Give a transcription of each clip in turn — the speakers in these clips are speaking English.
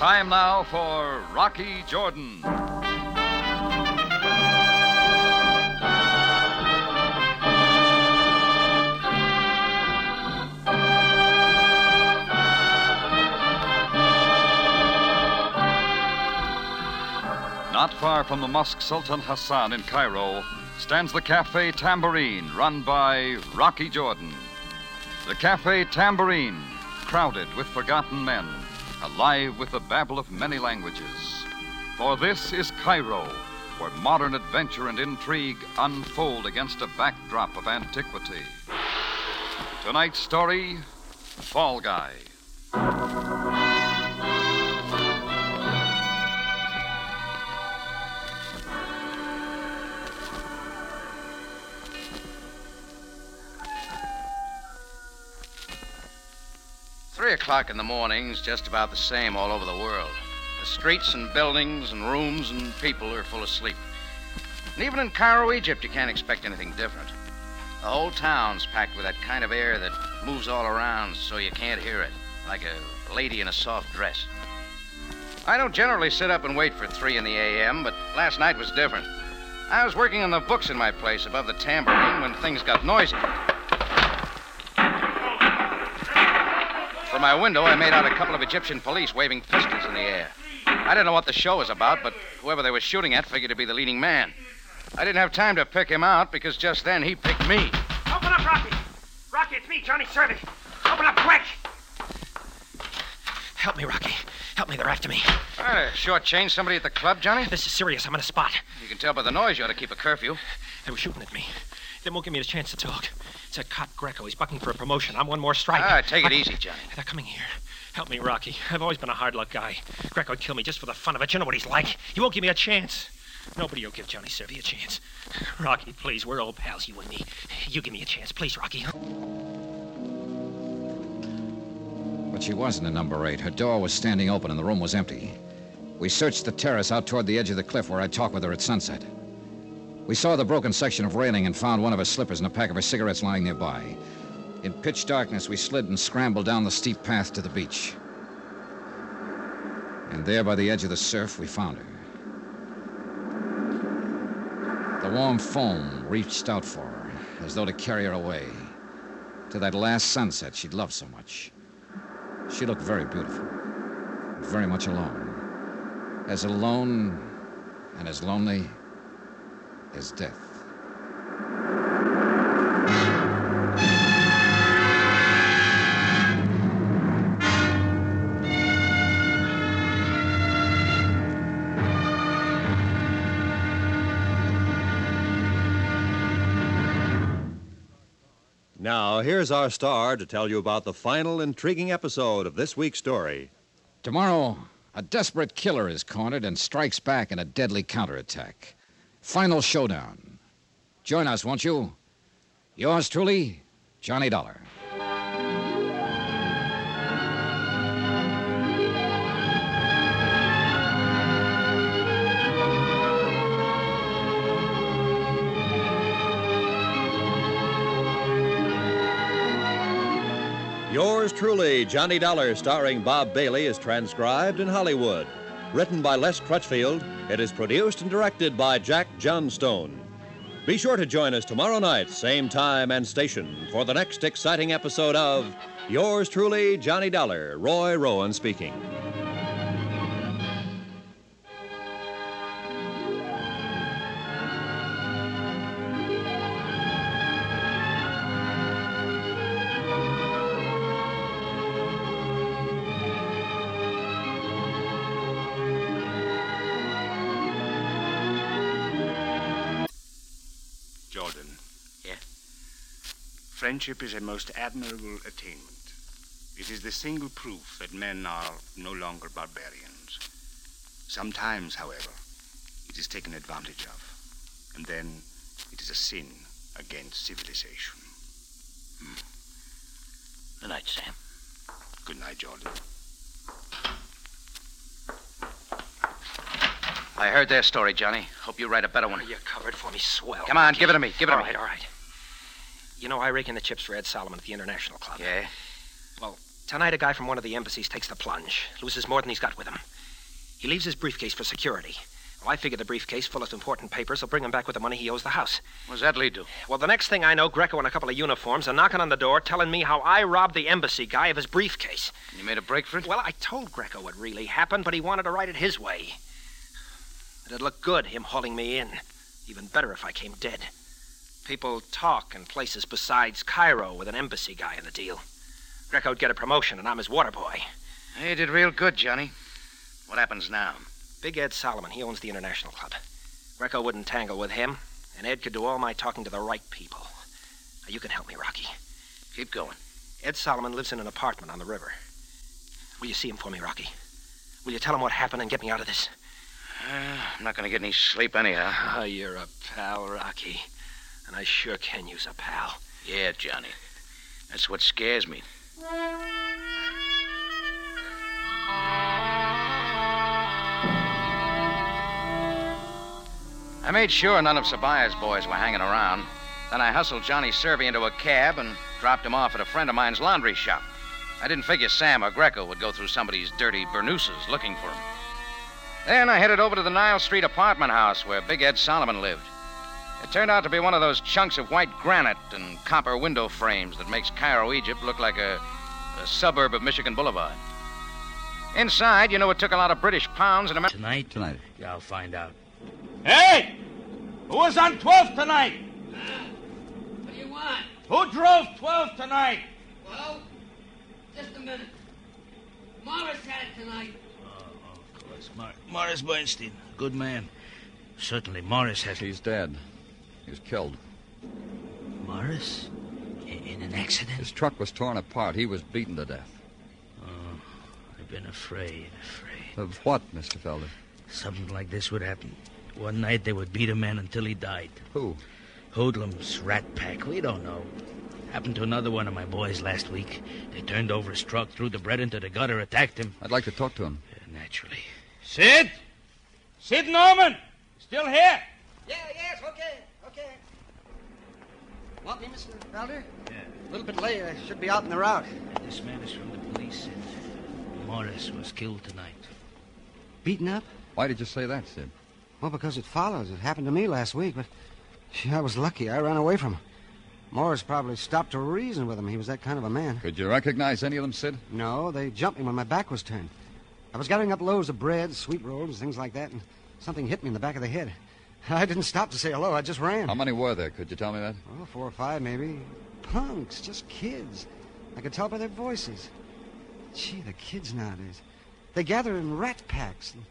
Time now for Rocky Jordan. Not far from the Mosque Sultan Hassan in Cairo stands the Cafe Tambourine, run by Rocky Jordan. The Cafe Tambourine, crowded with forgotten men, alive with the babble of many languages. For this is Cairo, where modern adventure and intrigue unfold against a backdrop of antiquity. Tonight's story Fall Guy. O'clock in the morning's just about the same all over the world. The streets and buildings and rooms and people are full of sleep. And even in Cairo, Egypt, you can't expect anything different. The whole town's packed with that kind of air that moves all around so you can't hear it, like a lady in a soft dress. I don't generally sit up and wait for 3 in the a.m., but last night was different. I was working on the books in my place above the tambourine when things got noisy. From my window, I made out a couple of Egyptian police waving pistols in the air. I didn't know what the show was about, but whoever they were shooting at figured to be the leading man. I didn't have time to pick him out because just then he picked me. Open up, Rocky. Rocky, it's me, Johnny Servant. Open up quick. Help me, Rocky. Help me. They're after me. Trying to shortchange somebody at the club, Johnny? This is serious. I'm in a spot. You can tell by the noise you ought to keep a curfew. They were shooting at me. They won't give me a chance to talk. It's that cop Greco. He's bucking for a promotion. I'm one more strike. Ah, take it I- easy, Johnny. They're coming here. Help me, Rocky. I've always been a hard luck guy. Greco'd kill me just for the fun of it. You know what he's like. He won't give me a chance. Nobody will give Johnny Servy a chance. Rocky, please, we're old pals, you and me. You give me a chance, please, Rocky. But she wasn't in number eight. Her door was standing open and the room was empty. We searched the terrace out toward the edge of the cliff where I'd talked with her at sunset. We saw the broken section of railing and found one of her slippers and a pack of her cigarettes lying nearby. In pitch darkness, we slid and scrambled down the steep path to the beach. And there, by the edge of the surf, we found her. The warm foam reached out for her, as though to carry her away to that last sunset she'd loved so much. She looked very beautiful, very much alone. As alone and as lonely as death. Now, here's our star to tell you about the final intriguing episode of this week's story. Tomorrow, a desperate killer is cornered and strikes back in a deadly counterattack. Final showdown. Join us, won't you? Yours truly, Johnny Dollar. Yours truly, Johnny Dollar, starring Bob Bailey, is transcribed in Hollywood. Written by Les Crutchfield, it is produced and directed by Jack Johnstone. Be sure to join us tomorrow night, same time and station, for the next exciting episode of Yours truly, Johnny Dollar, Roy Rowan speaking. Friendship is a most admirable attainment. It is the single proof that men are no longer barbarians. Sometimes, however, it is taken advantage of, and then it is a sin against civilization. Hmm. Good night, Sam. Good night, Jordan. I heard their story, Johnny. Hope you write a better one. You're covered for me swell. Come on, Rocky. give it to me. Give it to All me. right, all right. You know, I rake in the chips for Ed Solomon at the International Club. Yeah? Well, Tonight, a guy from one of the embassies takes the plunge, loses more than he's got with him. He leaves his briefcase for security. Well, I figure the briefcase full of important papers will bring him back with the money he owes the house. What does that lead to? Well, the next thing I know, Greco and a couple of uniforms are knocking on the door telling me how I robbed the embassy guy of his briefcase. You made a break for it? Well, I told Greco what really happened, but he wanted to write it his way. It'd look good, him hauling me in. Even better if I came dead. People talk in places besides Cairo with an embassy guy in the deal. Greco'd get a promotion, and I'm his water boy. Hey, you did real good, Johnny. What happens now? Big Ed Solomon, he owns the International Club. Greco wouldn't tangle with him, and Ed could do all my talking to the right people. Now, you can help me, Rocky. Keep going. Ed Solomon lives in an apartment on the river. Will you see him for me, Rocky? Will you tell him what happened and get me out of this? Uh, I'm not going to get any sleep anyhow. Oh, you're a pal, Rocky. And I sure can use a pal. Yeah, Johnny. That's what scares me. I made sure none of Sabaya's boys were hanging around. Then I hustled Johnny Servy into a cab and dropped him off at a friend of mine's laundry shop. I didn't figure Sam or Greco would go through somebody's dirty burnouses looking for him. Then I headed over to the Nile Street apartment house where Big Ed Solomon lived. It turned out to be one of those chunks of white granite and copper window frames that makes Cairo, Egypt look like a, a suburb of Michigan Boulevard. Inside, you know, it took a lot of British pounds and a. Tonight? Tonight. Yeah, I'll find out. Hey! Who was on 12 tonight? What do you want? Who drove 12 tonight? Well, just a minute. Morris had it tonight. Oh, of course. Mar- Morris Bernstein. Good man. Certainly, Morris has. He's dead. He was killed. Morris? In, in an accident? His truck was torn apart. He was beaten to death. Oh, I've been afraid, afraid. Of what, Mr. Felder? Something like this would happen. One night they would beat a man until he died. Who? Hoodlums, rat pack, we don't know. Happened to another one of my boys last week. They turned over his truck, threw the bread into the gutter, attacked him. I'd like to talk to him. Uh, naturally. Sid? Sid Norman? Still here? Yeah, yes, okay, okay. Want me, Mr. Felder? Yeah. A little bit late. I should be out in the route. This man is from the police, Sid. Morris was killed tonight. Beaten up? Why did you say that, Sid? Well, because it follows. It happened to me last week, but gee, I was lucky. I ran away from him. Morris probably stopped to reason with him. He was that kind of a man. Could you recognize any of them, Sid? No, they jumped me when my back was turned. I was gathering up loaves of bread, sweet rolls, things like that, and something hit me in the back of the head. I didn't stop to say hello. I just ran. How many were there? Could you tell me that? Oh, four or five, maybe. Punks, just kids. I could tell by their voices. Gee, the kids nowadays. They gather in rat packs and,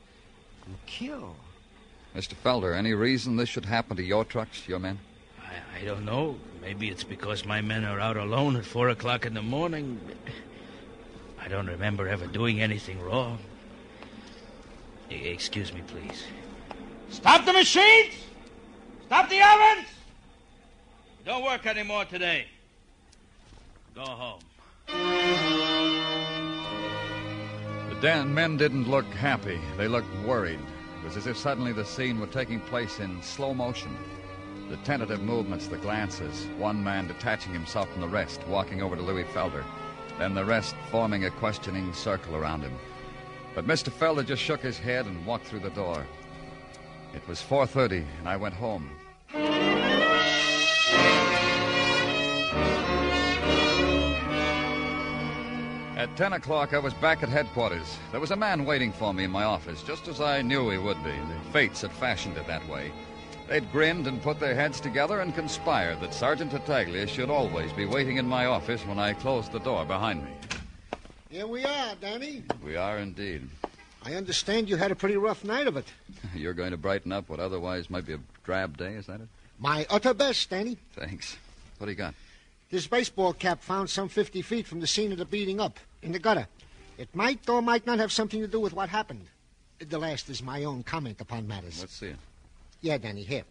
and kill. Mr. Felder, any reason this should happen to your trucks, your men? I, I don't know. Maybe it's because my men are out alone at four o'clock in the morning. I don't remember ever doing anything wrong. Excuse me, please. Stop the machines! Stop the ovens! Don't work anymore today. Go home. The Dan men didn't look happy. They looked worried. It was as if suddenly the scene were taking place in slow motion. The tentative movements, the glances, one man detaching himself from the rest, walking over to Louis Felder, then the rest forming a questioning circle around him. But Mr. Felder just shook his head and walked through the door. It was 4:30 and I went home. At 10 o'clock, I was back at headquarters. There was a man waiting for me in my office, just as I knew he would be. The fates had fashioned it that way. They'd grinned and put their heads together and conspired that Sergeant Tartaglia should always be waiting in my office when I closed the door behind me. Here we are, Danny. We are indeed. I understand you had a pretty rough night of it. You're going to brighten up what otherwise might be a drab day, is that it? My utter best, Danny. Thanks. What do you got? This baseball cap found some 50 feet from the scene of the beating up, in the gutter. It might or might not have something to do with what happened. The last is my own comment upon matters. Let's see it. Yeah, Danny, here.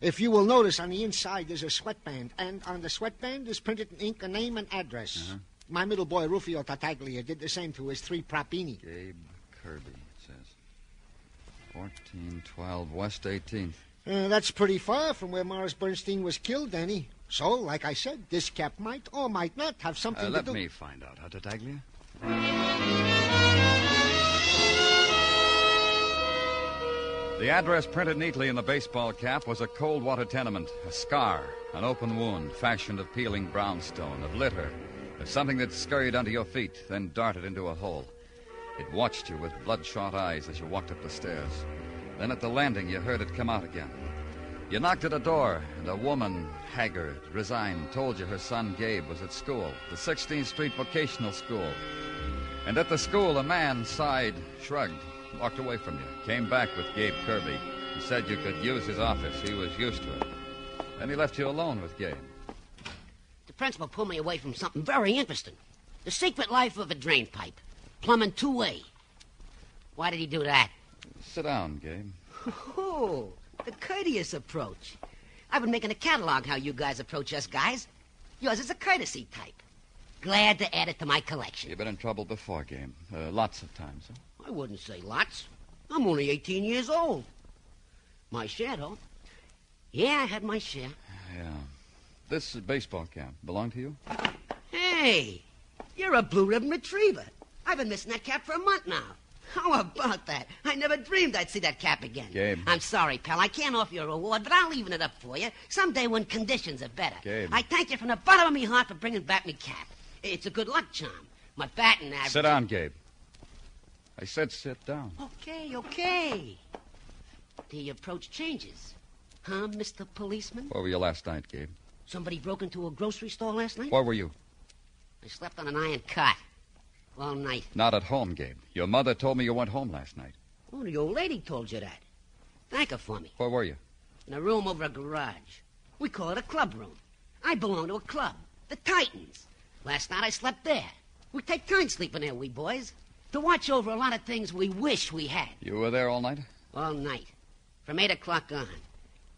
If you will notice, on the inside there's a sweatband, and on the sweatband is printed in ink a name and address. Uh-huh. My middle boy, Rufio Tartaglia, did the same to his three propini. Gabe Kirby, it says. 1412 West 18th. Uh, that's pretty far from where Morris Bernstein was killed, Danny. So, like I said, this cap might or might not have something Uh, to let do. Let me find out, huh, Tartaglia? The address printed neatly in the baseball cap was a cold water tenement, a scar, an open wound fashioned of peeling brownstone, of litter, something that scurried under your feet, then darted into a hole. It watched you with bloodshot eyes as you walked up the stairs. Then at the landing, you heard it come out again. You knocked at a door, and a woman, haggard, resigned, told you her son Gabe was at school, the 16th Street Vocational School. And at the school, a man sighed, shrugged, walked away from you, came back with Gabe Kirby. He said you could use his office. He was used to it. Then he left you alone with Gabe. The principal pulled me away from something very interesting. The secret life of a drain pipe. Plumbing two-way. Why did he do that? Sit down, Gabe. Oh, the courteous approach. I've been making a catalog how you guys approach us guys. Yours is a courtesy type. Glad to add it to my collection. You've been in trouble before, Gabe. Uh, lots of times, huh? I wouldn't say lots. I'm only 18 years old. My share, though. Yeah, I had my share. Yeah. This baseball cap belong to you? Hey, you're a blue ribbon retriever. I've been missing that cap for a month now. How about that? I never dreamed I'd see that cap again. Gabe. I'm sorry, pal. I can't offer you a reward, but I'll even it up for you someday when conditions are better. Gabe. I thank you from the bottom of my heart for bringing back me cap. It's a good luck charm. My batting average. Sit down, Gabe. I said sit down. Okay, okay. The approach changes. Huh, Mr. Policeman? Where were you last night, Gabe? Somebody broke into a grocery store last night? Where were you? I slept on an iron cot all night. Not at home, Gabe. Your mother told me you went home last night. Oh, the old lady told you that. Thank her for me. Where were you? In a room over a garage. We call it a club room. I belong to a club, the Titans. Last night I slept there. We take turns sleeping there, we boys, to watch over a lot of things we wish we had. You were there all night? All night. From 8 o'clock on.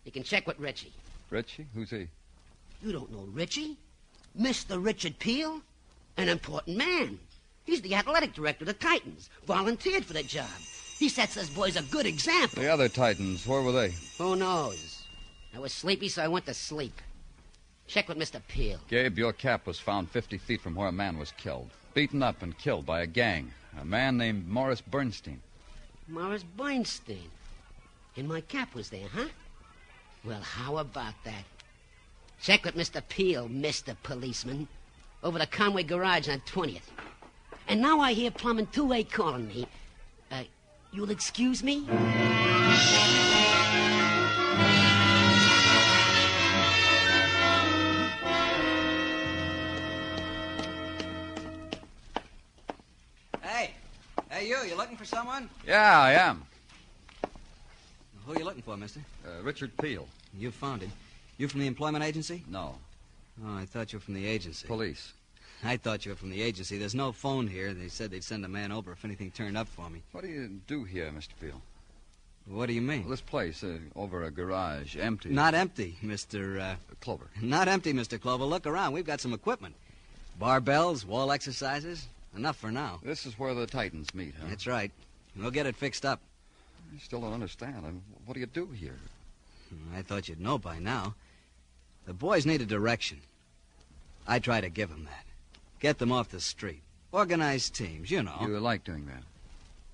You can check with Richie. Richie? Who's he? You don't know Richie? Mr. Richard Peel? An important man. He's the athletic director of the Titans. Volunteered for the job. He sets us boys a good example. The other Titans, where were they? Who knows? I was sleepy, so I went to sleep. Check with Mr. Peel. Gabe, your cap was found 50 feet from where a man was killed. Beaten up and killed by a gang. A man named Morris Bernstein. Morris Bernstein. And my cap was there, huh? Well, how about that? Check with Mr. Peel, Mr. Policeman. Over the Conway Garage on 20th. And now I hear Plumbing 2A calling me. Uh, you'll excuse me? Hey, hey, you, you looking for someone? Yeah, I am. Who are you looking for, mister? Uh, Richard Peel. You found him. You from the employment agency? No. Oh, I thought you were from the agency. Police. I thought you were from the agency. There's no phone here. They said they'd send a man over if anything turned up for me. What do you do here, Mr. Peel? What do you mean? Well, this place, uh, over a garage, empty. Not empty, Mr. Uh... Clover. Not empty, Mr. Clover. Look around. We've got some equipment. Barbells, wall exercises. Enough for now. This is where the Titans meet, huh? That's right. We'll get it fixed up. I still don't understand. What do you do here? I thought you'd know by now. The boys need a direction. I try to give them that. Get them off the street. Organize teams, you know. You like doing that?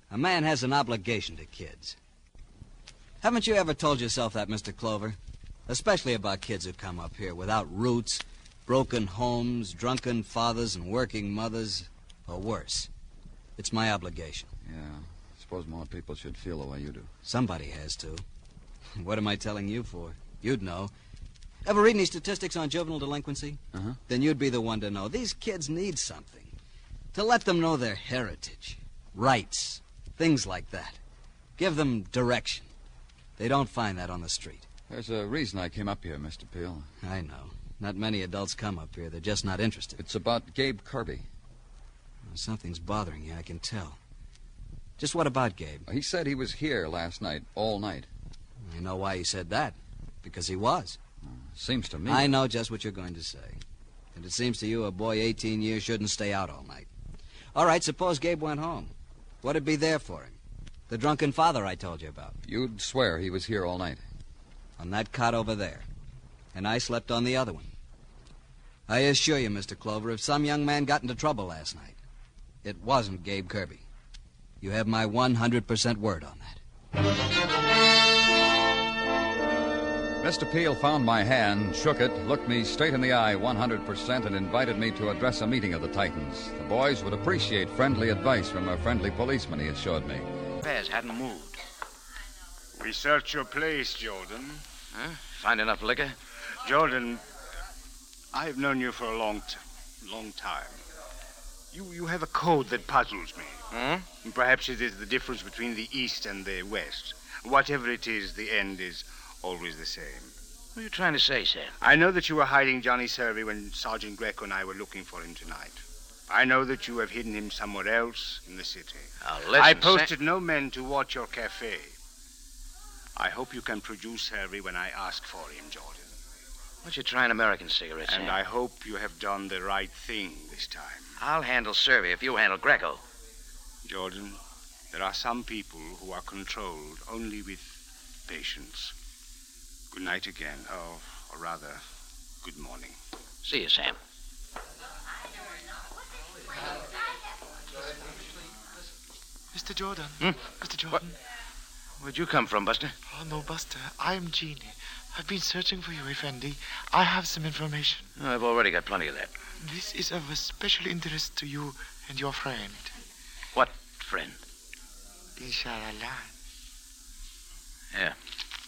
A man has an obligation to kids. Haven't you ever told yourself that, Mr. Clover? Especially about kids who come up here without roots, broken homes, drunken fathers, and working mothers, or worse. It's my obligation. Yeah. I suppose more people should feel the way you do. Somebody has to. What am I telling you for? You'd know. Ever read any statistics on juvenile delinquency? Uh-huh. Then you'd be the one to know. These kids need something. To let them know their heritage, rights, things like that. Give them direction. They don't find that on the street. There's a reason I came up here, Mr. Peel. I know. Not many adults come up here. They're just not interested. It's about Gabe Kirby. Well, something's bothering you, I can tell. Just what about Gabe? He said he was here last night, all night. I know why he said that. Because he was. Seems to me. I know just what you're going to say. And it seems to you a boy 18 years shouldn't stay out all night. All right, suppose Gabe went home. What'd be there for him? The drunken father I told you about. You'd swear he was here all night. On that cot over there. And I slept on the other one. I assure you, Mr. Clover, if some young man got into trouble last night, it wasn't Gabe Kirby. You have my 100% word on that. Mr. Peel found my hand, shook it, looked me straight in the eye 100%, and invited me to address a meeting of the Titans. The boys would appreciate friendly advice from a friendly policeman, he assured me. Pez hadn't moved. We search your place, Jordan. Huh? Find enough liquor? Jordan, I've known you for a long, t- long time. You, you have a code that puzzles me. Hmm? Perhaps it is the difference between the East and the West. Whatever it is, the end is always the same. What are you trying to say, Sam? I know that you were hiding Johnny Servey when Sergeant Greco and I were looking for him tonight. I know that you have hidden him somewhere else in the city. Now, listen, I Sam- posted no men to watch your cafe. I hope you can produce Servey when I ask for him, Jordan. What you trying American cigarettes, And Sam? I hope you have done the right thing this time. I'll handle Survey if you handle Greco. Jordan, there are some people who are controlled only with patience. Good night again, or, or rather, good morning. See you, Sam. Mr. Jordan. Hmm? Mr. Jordan. Where'd you come from, Buster? Oh, no, Buster. I'm Jeannie. I've been searching for you, Effendi. I have some information. I've already got plenty of that. This is of a special interest to you and your friend. What friend? Inshallah. Yeah.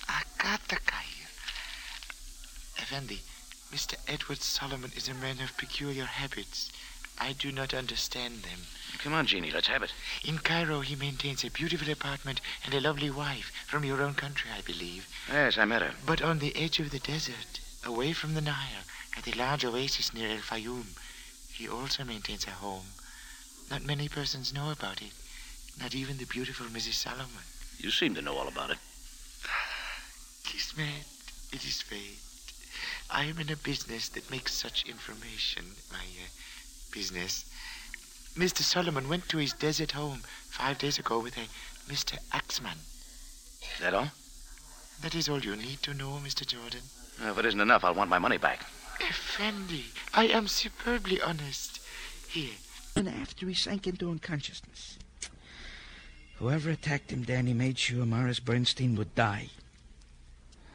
Agata Kair. Effendi, Mr. Edward Solomon is a man of peculiar habits. I do not understand them. Come on, Jeannie, let's have it. In Cairo, he maintains a beautiful apartment and a lovely wife from your own country, I believe. Yes, I met her. But on the edge of the desert, away from the Nile, at a large oasis near El Fayoum, he also maintains a home. Not many persons know about it, not even the beautiful Mrs. Solomon. You seem to know all about it. Kismet, it is fate. I am in a business that makes such information my uh, business. Mr. Solomon went to his desert home five days ago with a Mr. Axman. Is that all? That is all you need to know, Mr. Jordan. If it isn't enough, I'll want my money back. Effendi, I am superbly honest. Here. And after he sank into unconsciousness, whoever attacked him then, he made sure Morris Bernstein would die.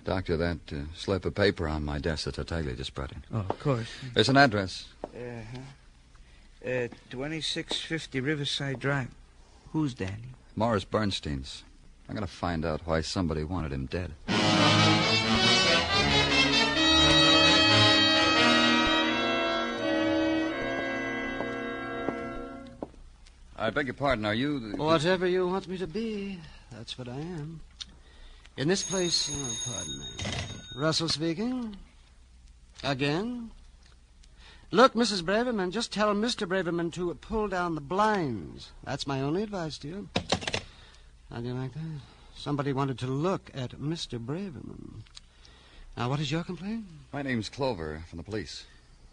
Doctor, that uh, slip of paper on my desk that Tartaglia just brought in. Oh, of course. There's an address. Uh-huh. Uh, 2650 Riverside Drive. Who's Danny? Morris Bernstein's. I'm going to find out why somebody wanted him dead. I beg your pardon. Are you the... Whatever you want me to be, that's what I am. In this place, oh, pardon me. Russell speaking. Again. Look, Mrs. Braverman, just tell Mr. Braverman to pull down the blinds. That's my only advice to you. How do you like that? Somebody wanted to look at Mr. Braverman. Now, what is your complaint? My name's Clover from the police.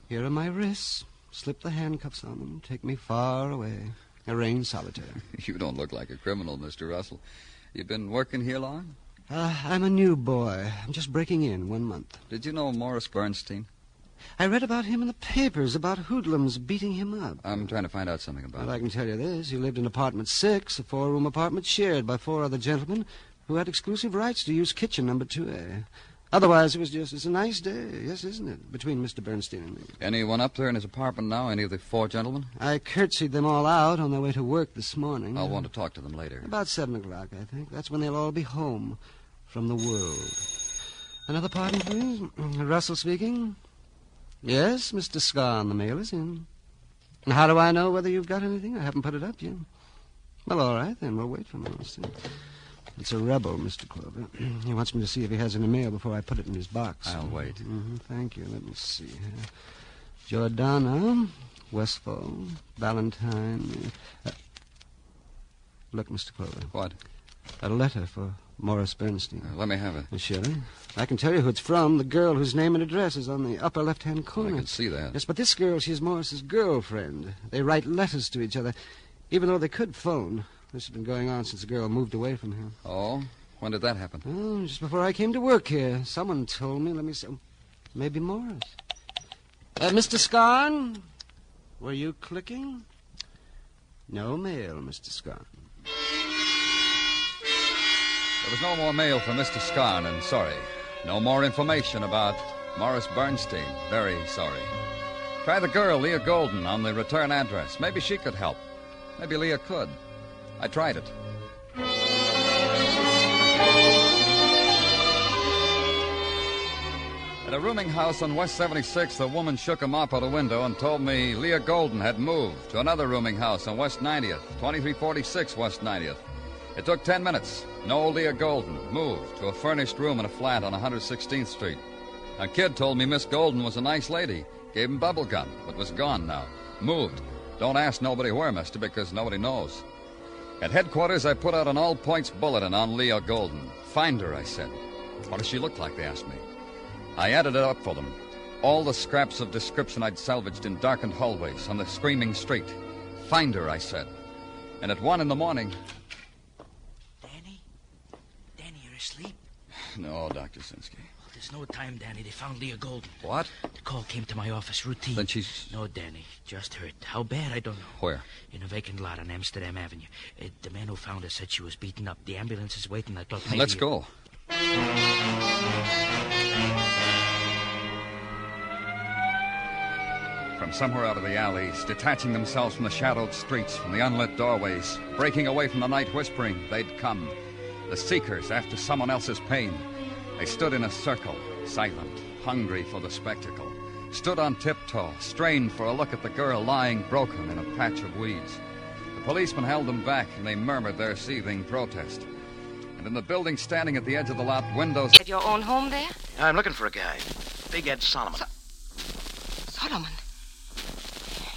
Here are my wrists. Slip the handcuffs on them. Take me far away. Arrange solitaire. You don't look like a criminal, Mr. Russell. You've been working here long? Uh, I'm a new boy. I'm just breaking in one month. Did you know Morris Bernstein? I read about him in the papers, about hoodlums beating him up. I'm trying to find out something about Well, I can tell you this. He lived in apartment six, a four-room apartment shared by four other gentlemen who had exclusive rights to use kitchen number 2A. Otherwise, it was just, it's a nice day, yes, isn't it, between Mr. Bernstein and me. Anyone up there in his apartment now? Any of the four gentlemen? I curtsied them all out on their way to work this morning. I'll want to talk to them later. About seven o'clock, I think. That's when they'll all be home from the world. Another pardon, please. Russell speaking. Yes, Mr. Scar on the mail is in. And How do I know whether you've got anything? I haven't put it up yet. Well, all right, then. We'll wait for a moment. It's a rebel, Mr. Clover. he wants me to see if he has any mail before I put it in his box. I'll wait. hmm thank you. Let me see. Giordano, Westfall, Valentine. Uh, look, Mr. Clover. What? A letter for Morris Bernstein. Uh, let me have it. Surely. I can tell you who it's from. The girl whose name and address is on the upper left-hand corner. I can see that. Yes, but this girl, she's Morris's girlfriend. They write letters to each other, even though they could phone. This has been going on since the girl moved away from here. Oh? When did that happen? Oh, just before I came to work here. Someone told me. Let me see. Maybe Morris. Uh, Mr. Scarn, were you clicking? No mail, Mr. Scarn. There was no more mail for Mr. Scarn, and sorry. No more information about Morris Bernstein. Very sorry. Try the girl, Leah Golden, on the return address. Maybe she could help. Maybe Leah could. I tried it. At a rooming house on West 76, the woman shook a mop out a window and told me Leah Golden had moved to another rooming house on West 90th, 2346 West 90th. It took 10 minutes. No Leah Golden moved to a furnished room in a flat on 116th Street. A kid told me Miss Golden was a nice lady. Gave him bubble gum, but was gone now. Moved. Don't ask nobody where, mister, because nobody knows. At headquarters, I put out an all points bulletin on Leah Golden. Find her, I said. What does she look like, they asked me. I added it up for them. All the scraps of description I'd salvaged in darkened hallways on the screaming street. Find her, I said. And at one in the morning. Danny? Danny, you're asleep? No, Dr. Sinsky. Well, there's no time, Danny. They found Leah Golden. What? The call came to my office, routine. Then she's. No, Danny. Just hurt. How bad, I don't know. Where? In a vacant lot on Amsterdam Avenue. Uh, the man who found her said she was beaten up. The ambulance is waiting. I thought maybe. Let's go. From somewhere out of the alleys, detaching themselves from the shadowed streets, from the unlit doorways, breaking away from the night whispering, they'd come. The seekers after someone else's pain. They stood in a circle, silent, hungry for the spectacle. Stood on tiptoe, strained for a look at the girl lying broken in a patch of weeds. The policeman held them back, and they murmured their seething protest. And in the building standing at the edge of the lot, windows. At your own home there? I'm looking for a guy. Big Ed Solomon. Solomon.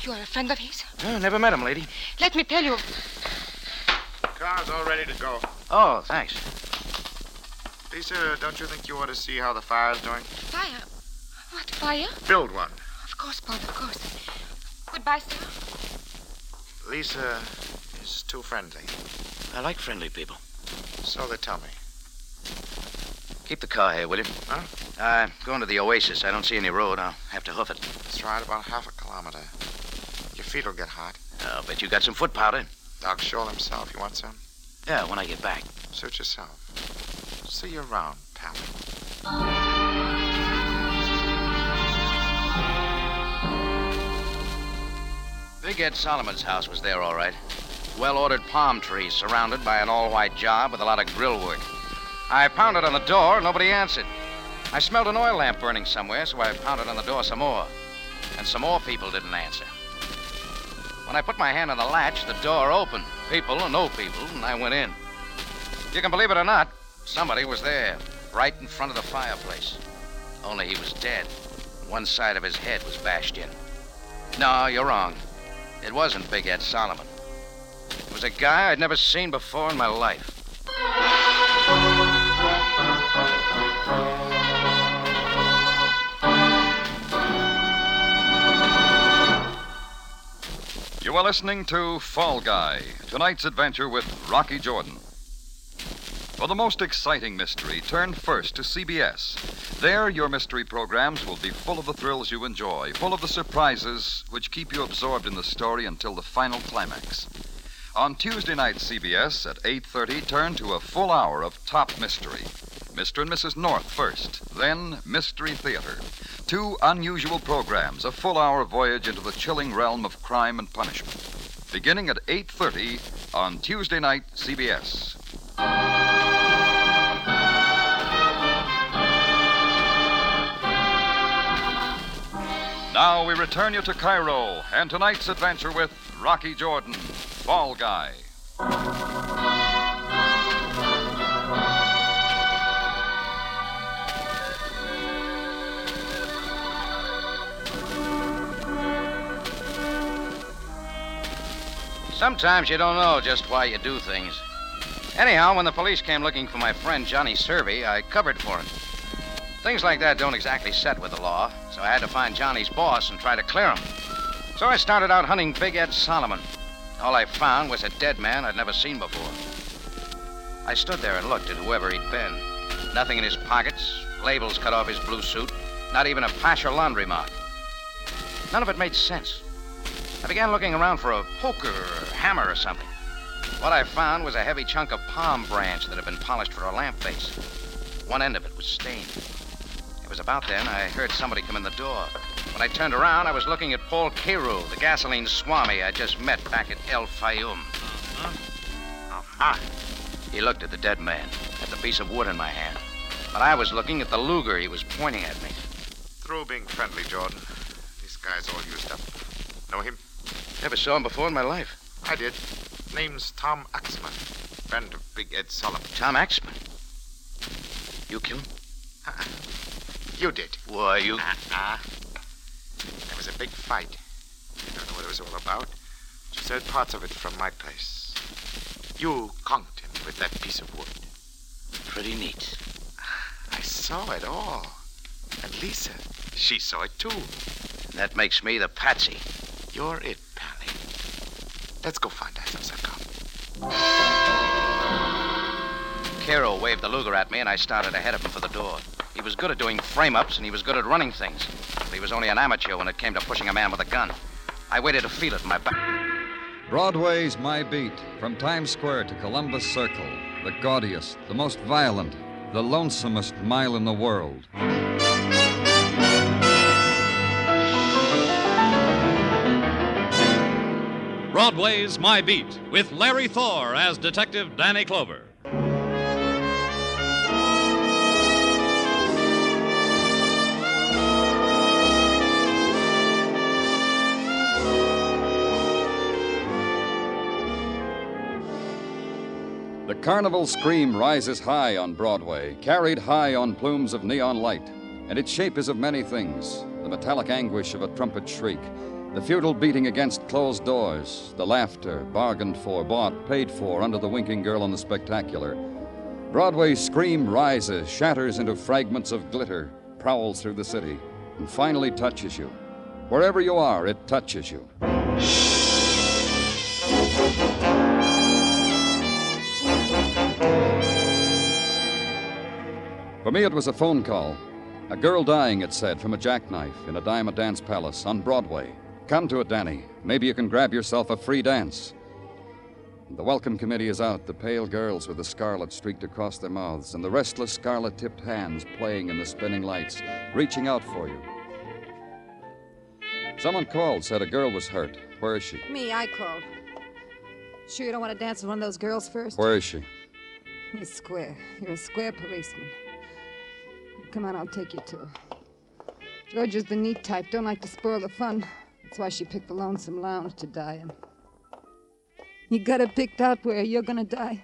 You are a friend of his? Oh, never met him, lady. Let me tell you. Car's all ready to go. Oh, thanks. Lisa, don't you think you ought to see how the fire's doing? Fire? What fire? Build one. Of course, Paul, of course. Goodbye, sir. Lisa is too friendly. I like friendly people. So they tell me. Keep the car here, will you? Huh? Uh, going to the Oasis. I don't see any road. I'll have to hoof it. It's right about half a kilometer. Your feet will get hot. I'll bet you got some foot powder. Doc Scholl himself. You want some? Yeah, when I get back. Suit yourself. See you around, pal. Big Ed Solomon's house was there, all right. Well ordered palm trees surrounded by an all white job with a lot of grill work. I pounded on the door, nobody answered. I smelled an oil lamp burning somewhere, so I pounded on the door some more. And some more people didn't answer. When I put my hand on the latch, the door opened. People or no people, and I went in. You can believe it or not, somebody was there, right in front of the fireplace. Only he was dead. One side of his head was bashed in. No, you're wrong. It wasn't Big Ed Solomon. It was a guy I'd never seen before in my life. You are listening to Fall Guy, tonight's adventure with Rocky Jordan. For the most exciting mystery, turn first to CBS. There, your mystery programs will be full of the thrills you enjoy, full of the surprises which keep you absorbed in the story until the final climax. On Tuesday night, CBS at 8:30, turn to a full hour of top mystery. Mr. and Mrs. North first, then Mystery Theater. Two unusual programs, a full hour voyage into the chilling realm of crime and punishment. Beginning at 8:30 on Tuesday night, CBS. Now we return you to Cairo and tonight's adventure with Rocky Jordan, Fall Guy. Sometimes you don't know just why you do things. Anyhow, when the police came looking for my friend Johnny Servey, I covered for him. Things like that don't exactly set with the law, so I had to find Johnny's boss and try to clear him. So I started out hunting Big Ed Solomon. All I found was a dead man I'd never seen before. I stood there and looked at whoever he'd been. Nothing in his pockets, labels cut off his blue suit, not even a Pasha laundry mark. None of it made sense. I began looking around for a poker or a hammer or something. What I found was a heavy chunk of palm branch that had been polished for a lamp base. One end of it was stained. It was about then I heard somebody come in the door. When I turned around, I was looking at Paul Carew, the gasoline swami I just met back at El Fayum. Uh-huh. He looked at the dead man, at the piece of wood in my hand. But I was looking at the Luger he was pointing at me. Through being friendly, Jordan. This guy's all used up. Know him? Never saw him before in my life. I did. Name's Tom Axman. Friend of Big Ed Solomon. Tom Axman? You killed him? Uh-uh. You did. Why, you. Uh-uh. There was a big fight. I don't know what it was all about. Just heard parts of it from my place. You conked him with that piece of wood. Pretty neat. I saw it all. And Lisa, she saw it too. And That makes me the patsy. You're it. Let's go find ourselves a cop. Cairo waved the Luger at me, and I started ahead of him for the door. He was good at doing frame ups, and he was good at running things. But he was only an amateur when it came to pushing a man with a gun. I waited to feel it in my back. Broadway's my beat. From Times Square to Columbus Circle. The gaudiest, the most violent, the lonesomest mile in the world. Broadway's My Beat with Larry Thor as Detective Danny Clover. The carnival scream rises high on Broadway, carried high on plumes of neon light, and its shape is of many things the metallic anguish of a trumpet shriek, the futile beating against closed doors, the laughter, bargained for, bought, paid for under the winking girl on the spectacular. Broadway's scream rises, shatters into fragments of glitter, prowls through the city, and finally touches you. Wherever you are, it touches you. For me, it was a phone call. A girl dying, it said, from a jackknife in a Diamond Dance Palace on Broadway. Come to it, Danny. Maybe you can grab yourself a free dance. The welcome committee is out, the pale girls with the scarlet streaked across their mouths, and the restless scarlet tipped hands playing in the spinning lights, reaching out for you. Someone called, said a girl was hurt. Where is she? Me, I called. Sure you don't want to dance with one of those girls first? Where is she? You're square. You're a square policeman. Come on, I'll take you to her. George is the neat type, don't like to spoil the fun. That's why she picked the lonesome lounge to die in. You got it picked out where you're gonna die.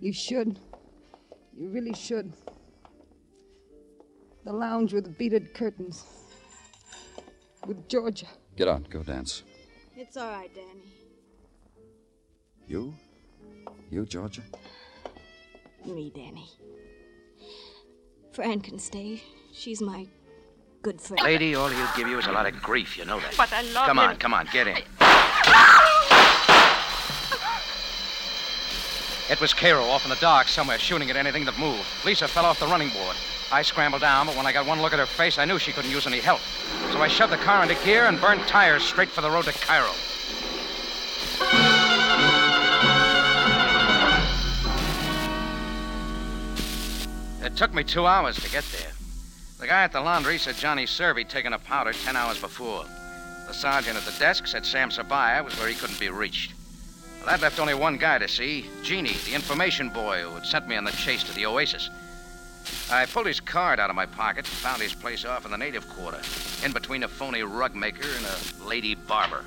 You should. You really should. The lounge with beaded curtains. With Georgia. Get out, go dance. It's all right, Danny. You? You, Georgia? Me, Danny. Fran can stay. She's my good friend. Lady, all he'll give you is a lot of grief. You know that. But I love Come him. on, come on, get in. It was Cairo off in the dark somewhere shooting at anything that moved. Lisa fell off the running board. I scrambled down, but when I got one look at her face, I knew she couldn't use any help. So I shoved the car into gear and burned tires straight for the road to Cairo. It took me two hours to get there. The guy at the laundry said Johnny Servy'd taken a powder ten hours before. The sergeant at the desk said Sam Sabaya was where he couldn't be reached. Well, that left only one guy to see Genie, the information boy who had sent me on the chase to the Oasis. I pulled his card out of my pocket and found his place off in the native quarter, in between a phony rug maker and a lady barber.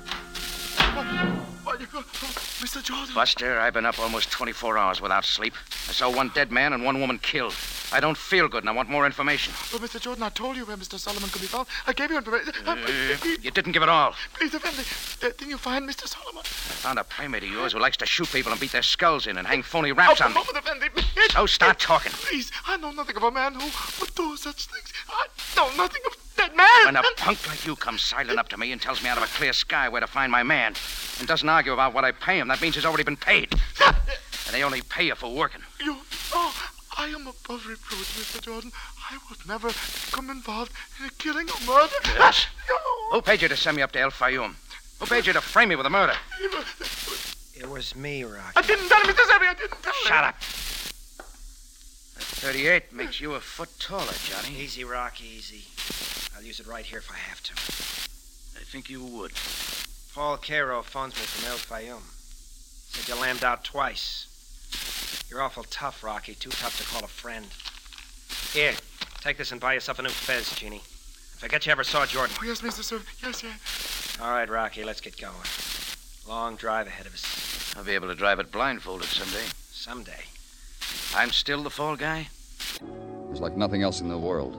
Mr. Jordan. Buster, I've been up almost 24 hours without sleep. I saw one dead man and one woman killed. I don't feel good and I want more information. But Mr. Jordan, I told you where Mr. Solomon could be found. I gave you information. Uh, you didn't give it all. Please defend me. Uh, didn't you find Mr. Solomon? I found a playmate of yours who likes to shoot people and beat their skulls in and hang phony raps on me. Oh, defend me. So start talking. Please, I know nothing of a man who would do such things. I know nothing of that man. When a punk like you comes sidling up to me and tells me out of a clear sky where to find my man and doesn't argue about what I pay him, that means he's already been paid. and they only pay you for working. You, oh, I I am above reproach, Mr. Jordan. I would never become involved in a killing or murder. Yes. Who paid you to send me up to El Fayum? Who paid you to frame me with a murder? It was me, Rocky. I didn't tell him, Mr. Serbia. I didn't tell him. Shut up. That 38 makes you a foot taller, Johnny. Easy, Rocky, easy. I'll use it right here if I have to. I think you would. Paul Cairo phones me from El Fayum. Said you lammed out twice. You're awful tough, Rocky. Too tough to call a friend. Here, take this and buy yourself a new fez, Jeannie. I forget you ever saw Jordan. Oh, yes, Mr. Serbia. Yes, yes. All right, Rocky, let's get going. Long drive ahead of us. I'll be able to drive it blindfolded someday. Someday. I'm still the fall guy? There's like nothing else in the world.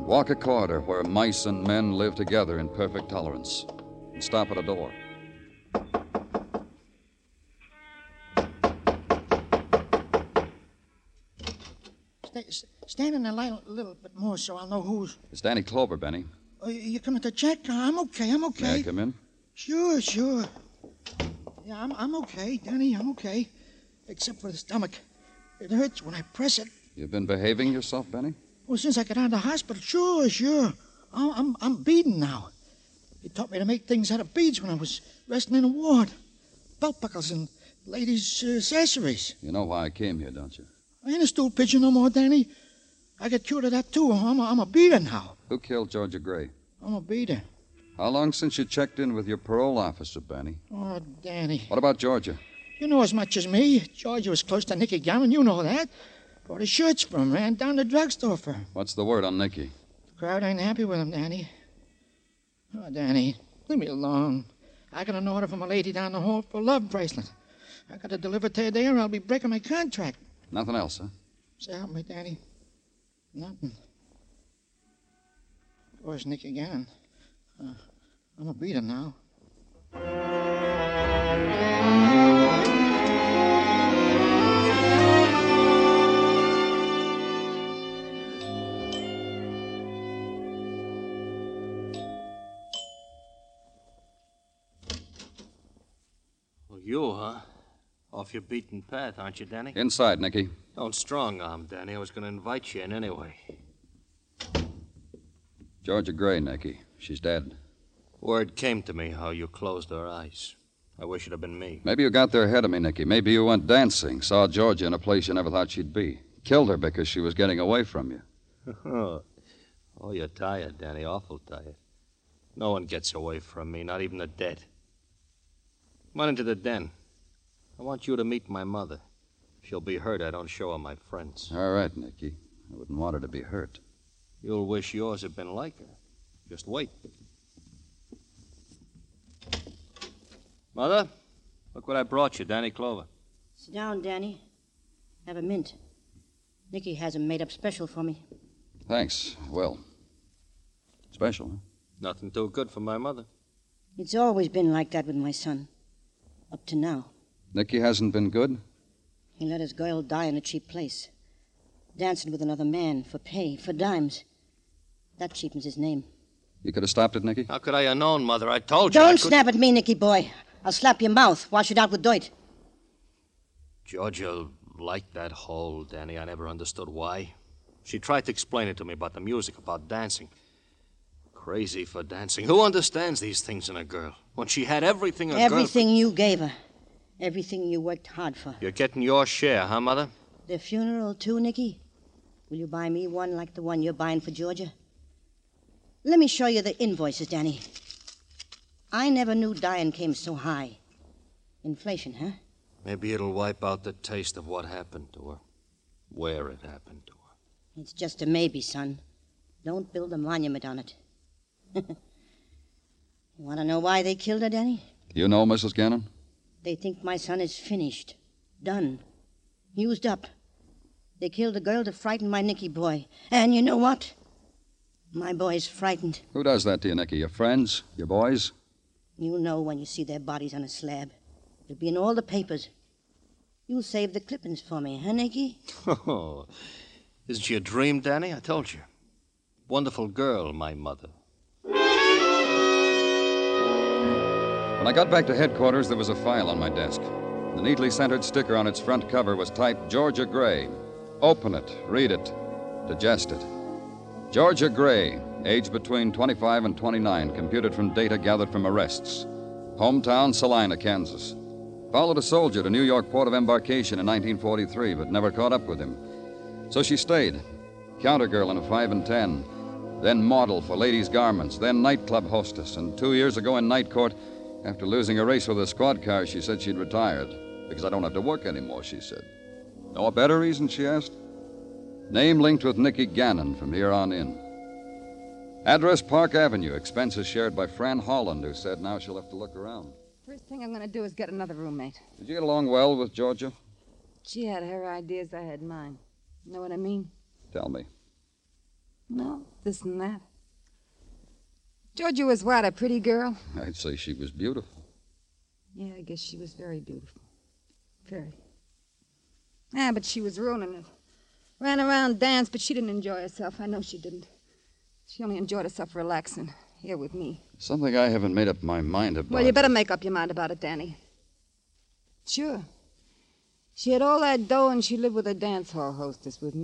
Walk a corridor where mice and men live together in perfect tolerance. And stop at a door. Stand in the light a little bit more so I'll know who's. It's Danny Clover, Benny. Oh, you- coming to check? I'm okay. I'm okay. May I come in? Sure, sure. Yeah, I'm, I'm okay, Danny. I'm okay. Except for the stomach. It hurts when I press it. You've been behaving yourself, Benny? Well, since I got out of the hospital, sure, sure. I'm, I'm, I'm beading now. He taught me to make things out of beads when I was resting in a ward. Belt buckles and ladies' uh, accessories. You know why I came here, don't you? I ain't a stool pigeon no more, Danny. I got cured of that, too. I'm a, I'm a beater now. Who killed Georgia Gray? I'm a beater. How long since you checked in with your parole officer, Benny? Oh, Danny. What about Georgia? You know as much as me. Georgia was close to Nicky Gannon. You know that. Bought his shirts from him. Ran down the drugstore for him. What's the word on Nicky? The crowd ain't happy with him, Danny. Oh, Danny, leave me alone. I got an order from a lady down the hall for a love bracelet. I got to deliver to her there or I'll be breaking my contract. Nothing else, huh? So help me, Danny. Nothing. Where's Nick again. Uh, I'm a beater now. Well, you, huh? Off your beaten path, aren't you, Danny? Inside, Nicky. Don't strong arm, Danny. I was going to invite you in anyway. Georgia Gray, Nicky. She's dead. Word came to me how you closed her eyes. I wish it had been me. Maybe you got there ahead of me, Nicky. Maybe you went dancing, saw Georgia in a place you never thought she'd be. Killed her because she was getting away from you. oh, you're tired, Danny. Awful tired. No one gets away from me, not even the dead. Come on into the den. I want you to meet my mother. If She'll be hurt I don't show her my friends. All right, Nicky. I wouldn't want her to be hurt. You'll wish yours had been like her. Just wait. Mother, look what I brought you, Danny Clover. Sit down, Danny. Have a mint. Nicky has 'em made up special for me. Thanks. Well, special, huh? Nothing too good for my mother. It's always been like that with my son. Up to now. Nicky hasn't been good? He let his girl die in a cheap place. Dancing with another man for pay, for dimes. That cheapens his name. You could have stopped it, Nicky? How could I have known, Mother? I told you. Don't could- snap at me, Nicky boy. I'll slap your mouth, wash it out with dirt. Georgia liked that hole, Danny. I never understood why. She tried to explain it to me about the music, about dancing. Crazy for dancing. Who understands these things in a girl? When she had everything a girl... Everything you gave her. Everything you worked hard for. You're getting your share, huh, Mother? The funeral, too, Nicky? Will you buy me one like the one you're buying for Georgia? Let me show you the invoices, Danny. I never knew dying came so high. Inflation, huh? Maybe it'll wipe out the taste of what happened to her. Where it happened to her. It's just a maybe, son. Don't build a monument on it. you want to know why they killed her, Danny? You know, Mrs. Gannon? They think my son is finished. Done. Used up. They killed a girl to frighten my Nicky boy. And you know what? My boy's frightened. Who does that to you, Nicky? Your friends? Your boys? You'll know when you see their bodies on a slab. It'll be in all the papers. You'll save the clippings for me, huh, Nicky? Oh, isn't she a dream, Danny? I told you. Wonderful girl, my mother. When I got back to headquarters, there was a file on my desk. The neatly centered sticker on its front cover was typed Georgia Gray. Open it, read it, digest it. Georgia Gray, age between 25 and 29, computed from data gathered from arrests. Hometown, Salina, Kansas. Followed a soldier to New York port of embarkation in 1943, but never caught up with him. So she stayed. Counter girl in a 5 and 10. Then model for ladies' garments. Then nightclub hostess. And two years ago in night court, after losing a race with a squad car, she said she'd retired. Because I don't have to work anymore, she said. Know a better reason, she asked? Name linked with Nicky Gannon from here on in. Address Park Avenue. Expenses shared by Fran Holland, who said now she'll have to look around. First thing I'm going to do is get another roommate. Did you get along well with Georgia? She had her ideas, I had mine. Know what I mean? Tell me. No, this and that. Georgia was what, a pretty girl? I'd say she was beautiful. Yeah, I guess she was very beautiful. Very. Ah, but she was ruining it. Ran around, danced, but she didn't enjoy herself. I know she didn't. She only enjoyed herself relaxing here with me. Something I haven't made up my mind about. Well, you better make up your mind about it, Danny. Sure. She had all that dough and she lived with a dance hall hostess with me.